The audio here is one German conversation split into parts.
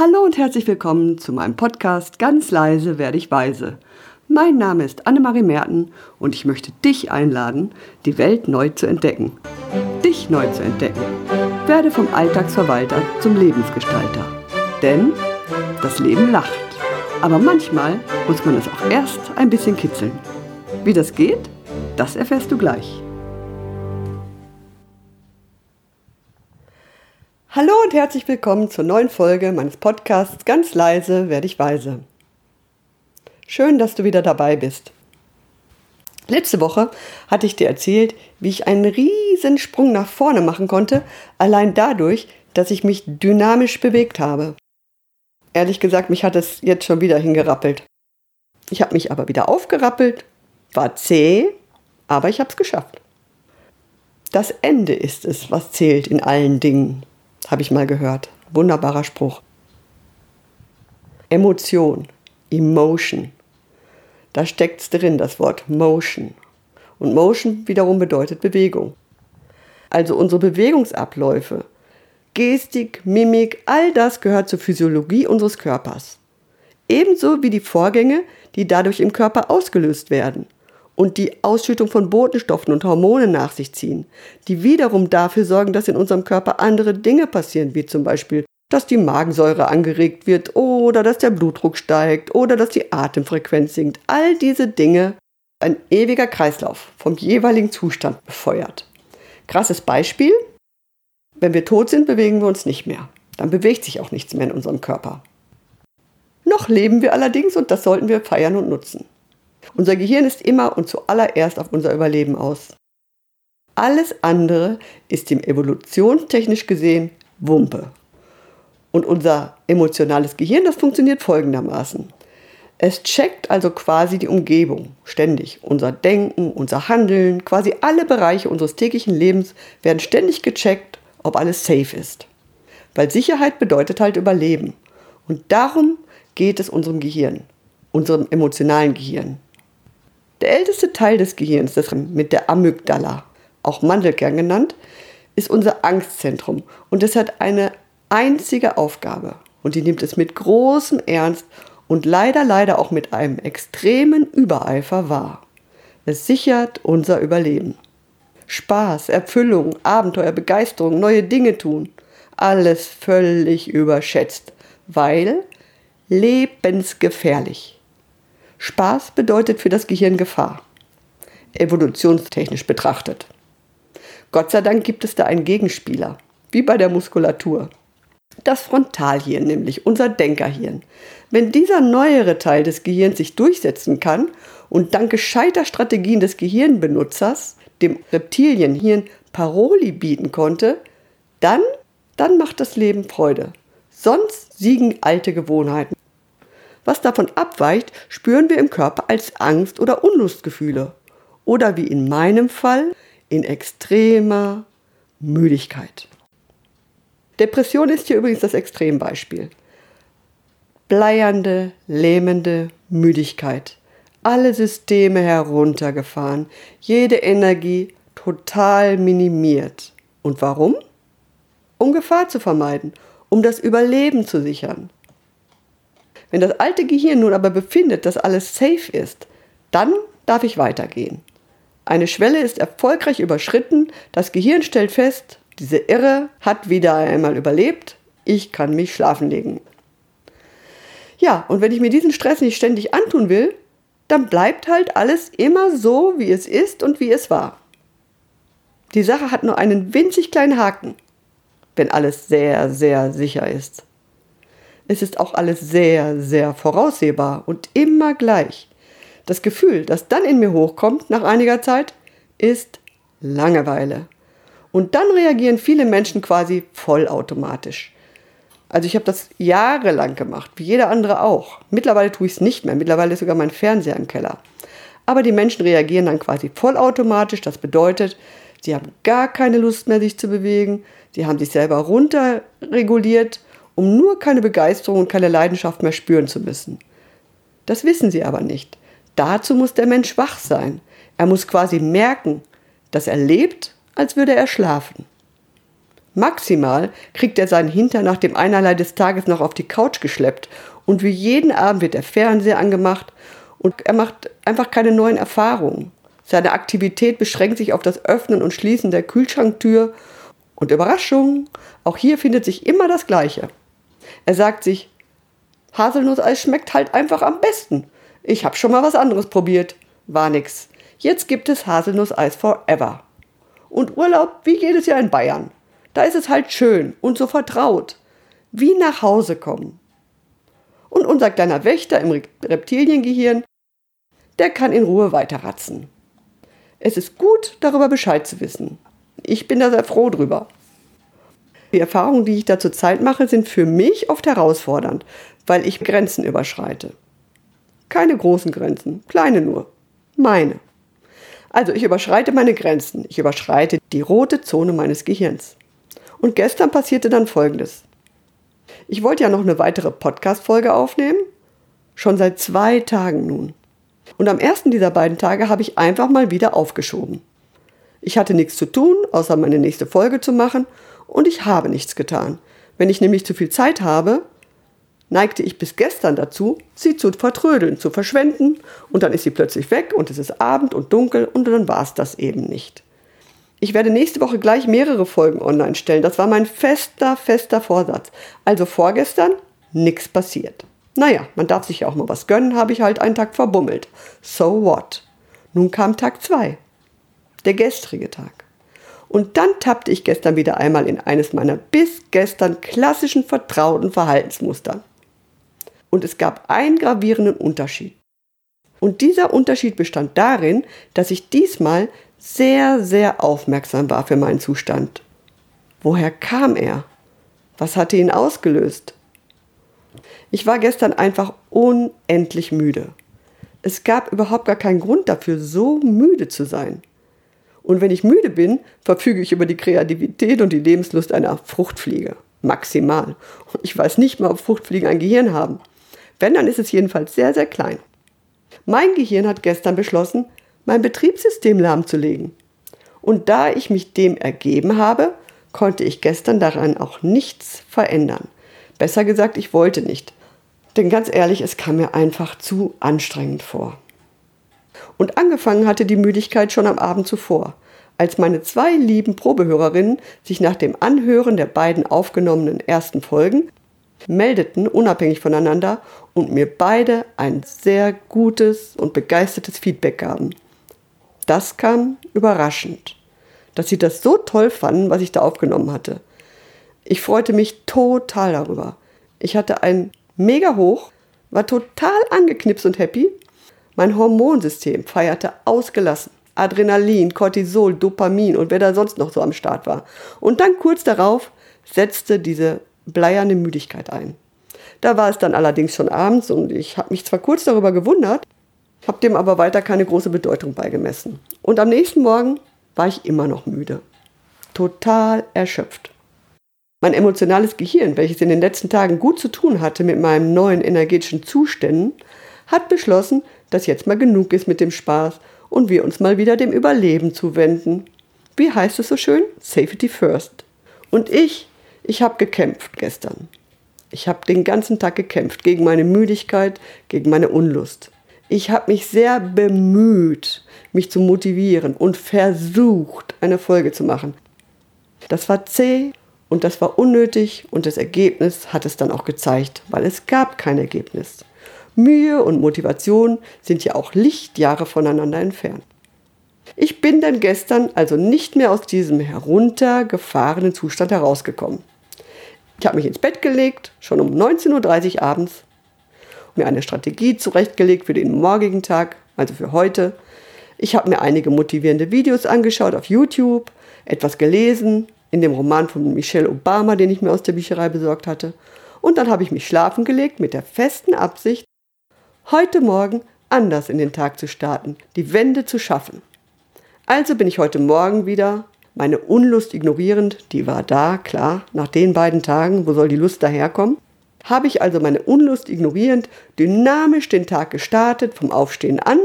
Hallo und herzlich willkommen zu meinem Podcast Ganz leise werde ich weise. Mein Name ist Annemarie Merten und ich möchte dich einladen, die Welt neu zu entdecken. Dich neu zu entdecken. Werde vom Alltagsverwalter zum Lebensgestalter. Denn das Leben lacht. Aber manchmal muss man es auch erst ein bisschen kitzeln. Wie das geht, das erfährst du gleich. Hallo und herzlich willkommen zur neuen Folge meines Podcasts Ganz leise werde ich weise. Schön, dass du wieder dabei bist. Letzte Woche hatte ich dir erzählt, wie ich einen riesen Sprung nach vorne machen konnte, allein dadurch, dass ich mich dynamisch bewegt habe. Ehrlich gesagt, mich hat es jetzt schon wieder hingerappelt. Ich habe mich aber wieder aufgerappelt, war zäh, aber ich habe es geschafft. Das Ende ist es, was zählt in allen Dingen habe ich mal gehört. Wunderbarer Spruch. Emotion, Emotion. Da steckt es drin, das Wort Motion. Und Motion wiederum bedeutet Bewegung. Also unsere Bewegungsabläufe, Gestik, Mimik, all das gehört zur Physiologie unseres Körpers. Ebenso wie die Vorgänge, die dadurch im Körper ausgelöst werden und die Ausschüttung von Botenstoffen und Hormonen nach sich ziehen, die wiederum dafür sorgen, dass in unserem Körper andere Dinge passieren, wie zum Beispiel, dass die Magensäure angeregt wird oder dass der Blutdruck steigt oder dass die Atemfrequenz sinkt. All diese Dinge ein ewiger Kreislauf vom jeweiligen Zustand befeuert. Krasses Beispiel, wenn wir tot sind, bewegen wir uns nicht mehr. Dann bewegt sich auch nichts mehr in unserem Körper. Noch leben wir allerdings und das sollten wir feiern und nutzen. Unser Gehirn ist immer und zuallererst auf unser Überleben aus. Alles andere ist dem evolutionstechnisch gesehen Wumpe. Und unser emotionales Gehirn, das funktioniert folgendermaßen. Es checkt also quasi die Umgebung ständig. Unser Denken, unser Handeln, quasi alle Bereiche unseres täglichen Lebens werden ständig gecheckt, ob alles safe ist. Weil Sicherheit bedeutet halt Überleben. Und darum geht es unserem Gehirn, unserem emotionalen Gehirn. Der älteste Teil des Gehirns, das mit der Amygdala, auch Mandelkern genannt, ist unser Angstzentrum und es hat eine einzige Aufgabe und die nimmt es mit großem Ernst und leider, leider auch mit einem extremen Übereifer wahr. Es sichert unser Überleben. Spaß, Erfüllung, Abenteuer, Begeisterung, neue Dinge tun, alles völlig überschätzt, weil lebensgefährlich. Spaß bedeutet für das Gehirn Gefahr, evolutionstechnisch betrachtet. Gott sei Dank gibt es da einen Gegenspieler, wie bei der Muskulatur. Das Frontalhirn, nämlich unser Denkerhirn. Wenn dieser neuere Teil des Gehirns sich durchsetzen kann und dank gescheiter Strategien des Gehirnbenutzers dem Reptilienhirn Paroli bieten konnte, dann, dann macht das Leben Freude. Sonst siegen alte Gewohnheiten. Was davon abweicht, spüren wir im Körper als Angst oder Unlustgefühle. Oder wie in meinem Fall, in extremer Müdigkeit. Depression ist hier übrigens das Extrembeispiel. Bleiernde, lähmende Müdigkeit. Alle Systeme heruntergefahren, jede Energie total minimiert. Und warum? Um Gefahr zu vermeiden, um das Überleben zu sichern. Wenn das alte Gehirn nun aber befindet, dass alles safe ist, dann darf ich weitergehen. Eine Schwelle ist erfolgreich überschritten, das Gehirn stellt fest, diese Irre hat wieder einmal überlebt, ich kann mich schlafen legen. Ja, und wenn ich mir diesen Stress nicht ständig antun will, dann bleibt halt alles immer so, wie es ist und wie es war. Die Sache hat nur einen winzig kleinen Haken, wenn alles sehr, sehr sicher ist. Es ist auch alles sehr, sehr voraussehbar und immer gleich. Das Gefühl, das dann in mir hochkommt nach einiger Zeit, ist Langeweile. Und dann reagieren viele Menschen quasi vollautomatisch. Also ich habe das jahrelang gemacht, wie jeder andere auch. Mittlerweile tue ich es nicht mehr. Mittlerweile ist sogar mein Fernseher im Keller. Aber die Menschen reagieren dann quasi vollautomatisch. Das bedeutet, sie haben gar keine Lust mehr, sich zu bewegen. Sie haben sich selber runterreguliert um nur keine Begeisterung und keine Leidenschaft mehr spüren zu müssen. Das wissen sie aber nicht. Dazu muss der Mensch wach sein. Er muss quasi merken, dass er lebt, als würde er schlafen. Maximal kriegt er seinen Hintern nach dem Einerlei des Tages noch auf die Couch geschleppt und wie jeden Abend wird der Fernseher angemacht und er macht einfach keine neuen Erfahrungen. Seine Aktivität beschränkt sich auf das Öffnen und Schließen der Kühlschranktür und Überraschung, auch hier findet sich immer das Gleiche. Er sagt sich, Haselnusseis schmeckt halt einfach am besten. Ich habe schon mal was anderes probiert. War nix. Jetzt gibt es Haselnusseis forever. Und Urlaub wie jedes Jahr in Bayern. Da ist es halt schön und so vertraut. Wie nach Hause kommen. Und unser kleiner Wächter im Reptiliengehirn, der kann in Ruhe weiterratzen. Es ist gut, darüber Bescheid zu wissen. Ich bin da sehr froh drüber. Die Erfahrungen, die ich da zurzeit mache, sind für mich oft herausfordernd, weil ich Grenzen überschreite. Keine großen Grenzen, kleine nur. Meine. Also ich überschreite meine Grenzen. Ich überschreite die rote Zone meines Gehirns. Und gestern passierte dann Folgendes. Ich wollte ja noch eine weitere Podcast-Folge aufnehmen. Schon seit zwei Tagen nun. Und am ersten dieser beiden Tage habe ich einfach mal wieder aufgeschoben. Ich hatte nichts zu tun, außer meine nächste Folge zu machen, und ich habe nichts getan. Wenn ich nämlich zu viel Zeit habe, neigte ich bis gestern dazu, sie zu vertrödeln, zu verschwenden, und dann ist sie plötzlich weg und es ist Abend und dunkel und dann war es das eben nicht. Ich werde nächste Woche gleich mehrere Folgen online stellen. Das war mein fester, fester Vorsatz. Also vorgestern nichts passiert. Naja, man darf sich ja auch mal was gönnen, habe ich halt einen Tag verbummelt. So what? Nun kam Tag 2. Der gestrige Tag. Und dann tappte ich gestern wieder einmal in eines meiner bis gestern klassischen vertrauten Verhaltensmuster. Und es gab einen gravierenden Unterschied. Und dieser Unterschied bestand darin, dass ich diesmal sehr, sehr aufmerksam war für meinen Zustand. Woher kam er? Was hatte ihn ausgelöst? Ich war gestern einfach unendlich müde. Es gab überhaupt gar keinen Grund dafür, so müde zu sein. Und wenn ich müde bin, verfüge ich über die Kreativität und die Lebenslust einer Fruchtfliege. Maximal. Ich weiß nicht mal, ob Fruchtfliegen ein Gehirn haben. Wenn, dann ist es jedenfalls sehr, sehr klein. Mein Gehirn hat gestern beschlossen, mein Betriebssystem lahmzulegen. Und da ich mich dem ergeben habe, konnte ich gestern daran auch nichts verändern. Besser gesagt, ich wollte nicht. Denn ganz ehrlich, es kam mir einfach zu anstrengend vor. Und angefangen hatte die Müdigkeit schon am Abend zuvor, als meine zwei lieben Probehörerinnen sich nach dem Anhören der beiden aufgenommenen ersten Folgen meldeten, unabhängig voneinander, und mir beide ein sehr gutes und begeistertes Feedback gaben. Das kam überraschend, dass sie das so toll fanden, was ich da aufgenommen hatte. Ich freute mich total darüber. Ich hatte ein mega hoch, war total angeknipst und happy mein Hormonsystem feierte ausgelassen. Adrenalin, Cortisol, Dopamin und wer da sonst noch so am Start war. Und dann kurz darauf setzte diese bleierne Müdigkeit ein. Da war es dann allerdings schon abends und ich habe mich zwar kurz darüber gewundert, habe dem aber weiter keine große Bedeutung beigemessen. Und am nächsten Morgen war ich immer noch müde. Total erschöpft. Mein emotionales Gehirn, welches in den letzten Tagen gut zu tun hatte mit meinen neuen energetischen Zuständen, hat beschlossen, dass jetzt mal genug ist mit dem Spaß und wir uns mal wieder dem Überleben zuwenden. Wie heißt es so schön? Safety first. Und ich, ich habe gekämpft gestern. Ich habe den ganzen Tag gekämpft gegen meine Müdigkeit, gegen meine Unlust. Ich habe mich sehr bemüht, mich zu motivieren und versucht, eine Folge zu machen. Das war zäh und das war unnötig und das Ergebnis hat es dann auch gezeigt, weil es gab kein Ergebnis. Mühe und Motivation sind ja auch Lichtjahre voneinander entfernt. Ich bin dann gestern also nicht mehr aus diesem heruntergefahrenen Zustand herausgekommen. Ich habe mich ins Bett gelegt, schon um 19.30 Uhr abends, mir eine Strategie zurechtgelegt für den morgigen Tag, also für heute. Ich habe mir einige motivierende Videos angeschaut auf YouTube, etwas gelesen in dem Roman von Michelle Obama, den ich mir aus der Bücherei besorgt hatte. Und dann habe ich mich schlafen gelegt mit der festen Absicht, heute Morgen anders in den Tag zu starten, die Wende zu schaffen. Also bin ich heute Morgen wieder meine Unlust ignorierend, die war da, klar, nach den beiden Tagen, wo soll die Lust daherkommen? Habe ich also meine Unlust ignorierend dynamisch den Tag gestartet, vom Aufstehen an,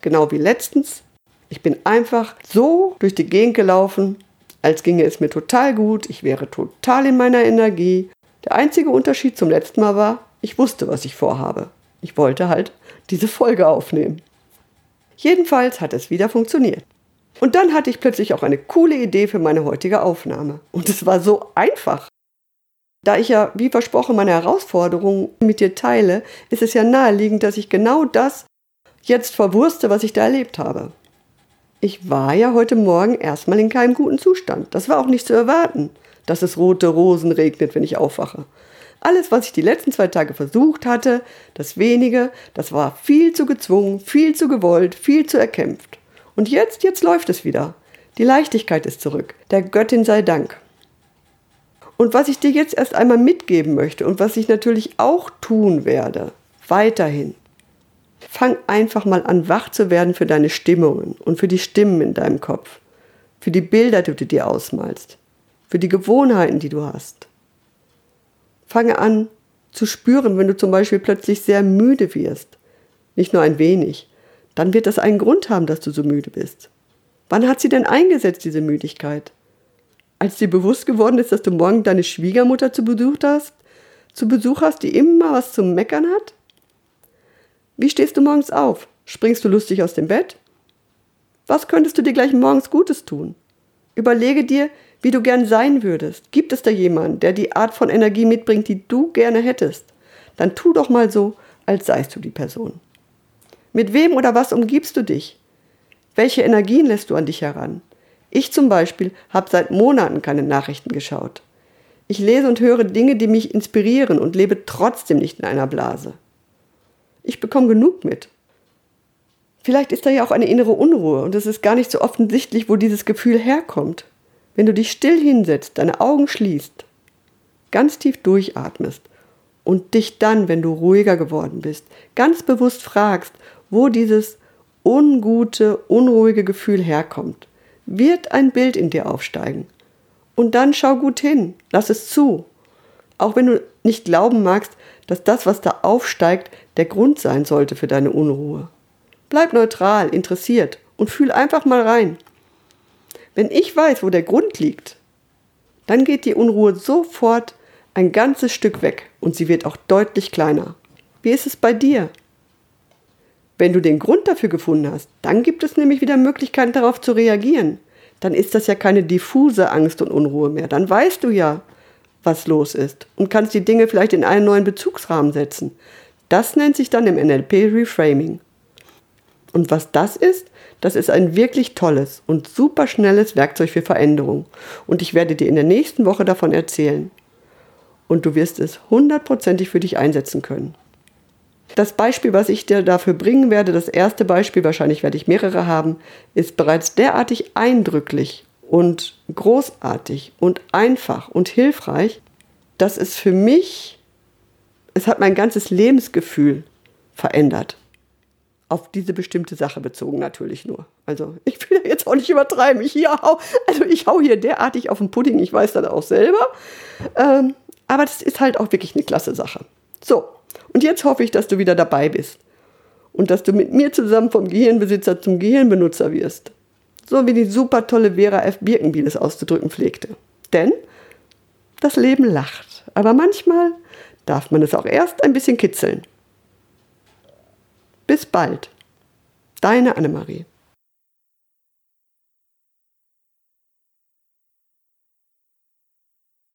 genau wie letztens. Ich bin einfach so durch die Gegend gelaufen, als ginge es mir total gut, ich wäre total in meiner Energie. Der einzige Unterschied zum letzten Mal war, ich wusste, was ich vorhabe. Ich wollte halt diese Folge aufnehmen. Jedenfalls hat es wieder funktioniert. Und dann hatte ich plötzlich auch eine coole Idee für meine heutige Aufnahme. Und es war so einfach. Da ich ja, wie versprochen, meine Herausforderungen mit dir teile, ist es ja naheliegend, dass ich genau das jetzt verwurste, was ich da erlebt habe. Ich war ja heute Morgen erstmal in keinem guten Zustand. Das war auch nicht zu erwarten, dass es rote Rosen regnet, wenn ich aufwache. Alles, was ich die letzten zwei Tage versucht hatte, das wenige, das war viel zu gezwungen, viel zu gewollt, viel zu erkämpft. Und jetzt, jetzt läuft es wieder. Die Leichtigkeit ist zurück. Der Göttin sei Dank. Und was ich dir jetzt erst einmal mitgeben möchte und was ich natürlich auch tun werde, weiterhin, fang einfach mal an, wach zu werden für deine Stimmungen und für die Stimmen in deinem Kopf, für die Bilder, die du dir ausmalst, für die Gewohnheiten, die du hast. Fange an zu spüren, wenn du zum Beispiel plötzlich sehr müde wirst, nicht nur ein wenig, dann wird das einen Grund haben, dass du so müde bist. Wann hat sie denn eingesetzt, diese Müdigkeit? Als dir bewusst geworden ist, dass du morgen deine Schwiegermutter zu Besuch hast, zu Besuch hast, die immer was zum Meckern hat? Wie stehst du morgens auf? Springst du lustig aus dem Bett? Was könntest du dir gleich morgens Gutes tun? Überlege dir, wie du gern sein würdest. Gibt es da jemanden, der die Art von Energie mitbringt, die du gerne hättest? Dann tu doch mal so, als seist du die Person. Mit wem oder was umgibst du dich? Welche Energien lässt du an dich heran? Ich zum Beispiel habe seit Monaten keine Nachrichten geschaut. Ich lese und höre Dinge, die mich inspirieren und lebe trotzdem nicht in einer Blase. Ich bekomme genug mit. Vielleicht ist da ja auch eine innere Unruhe und es ist gar nicht so offensichtlich, wo dieses Gefühl herkommt. Wenn du dich still hinsetzt, deine Augen schließt, ganz tief durchatmest und dich dann, wenn du ruhiger geworden bist, ganz bewusst fragst, wo dieses ungute, unruhige Gefühl herkommt, wird ein Bild in dir aufsteigen. Und dann schau gut hin, lass es zu. Auch wenn du nicht glauben magst, dass das, was da aufsteigt, der Grund sein sollte für deine Unruhe. Bleib neutral, interessiert und fühl einfach mal rein. Wenn ich weiß, wo der Grund liegt, dann geht die Unruhe sofort ein ganzes Stück weg und sie wird auch deutlich kleiner. Wie ist es bei dir? Wenn du den Grund dafür gefunden hast, dann gibt es nämlich wieder Möglichkeiten darauf zu reagieren. Dann ist das ja keine diffuse Angst und Unruhe mehr. Dann weißt du ja, was los ist und kannst die Dinge vielleicht in einen neuen Bezugsrahmen setzen. Das nennt sich dann im NLP Reframing. Und was das ist, das ist ein wirklich tolles und super schnelles Werkzeug für Veränderung. Und ich werde dir in der nächsten Woche davon erzählen. Und du wirst es hundertprozentig für dich einsetzen können. Das Beispiel, was ich dir dafür bringen werde, das erste Beispiel, wahrscheinlich werde ich mehrere haben, ist bereits derartig eindrücklich und großartig und einfach und hilfreich, dass es für mich, es hat mein ganzes Lebensgefühl verändert. Auf diese bestimmte Sache bezogen natürlich nur. Also ich will jetzt auch nicht übertreiben. Ich hier hau, also ich hau hier derartig auf den Pudding, ich weiß das auch selber. Ähm, aber das ist halt auch wirklich eine klasse Sache. So, und jetzt hoffe ich, dass du wieder dabei bist. Und dass du mit mir zusammen vom Gehirnbesitzer zum Gehirnbenutzer wirst. So wie die super tolle Vera F. Birkenbiel es auszudrücken pflegte. Denn das Leben lacht. Aber manchmal darf man es auch erst ein bisschen kitzeln. Bis bald. Deine Annemarie.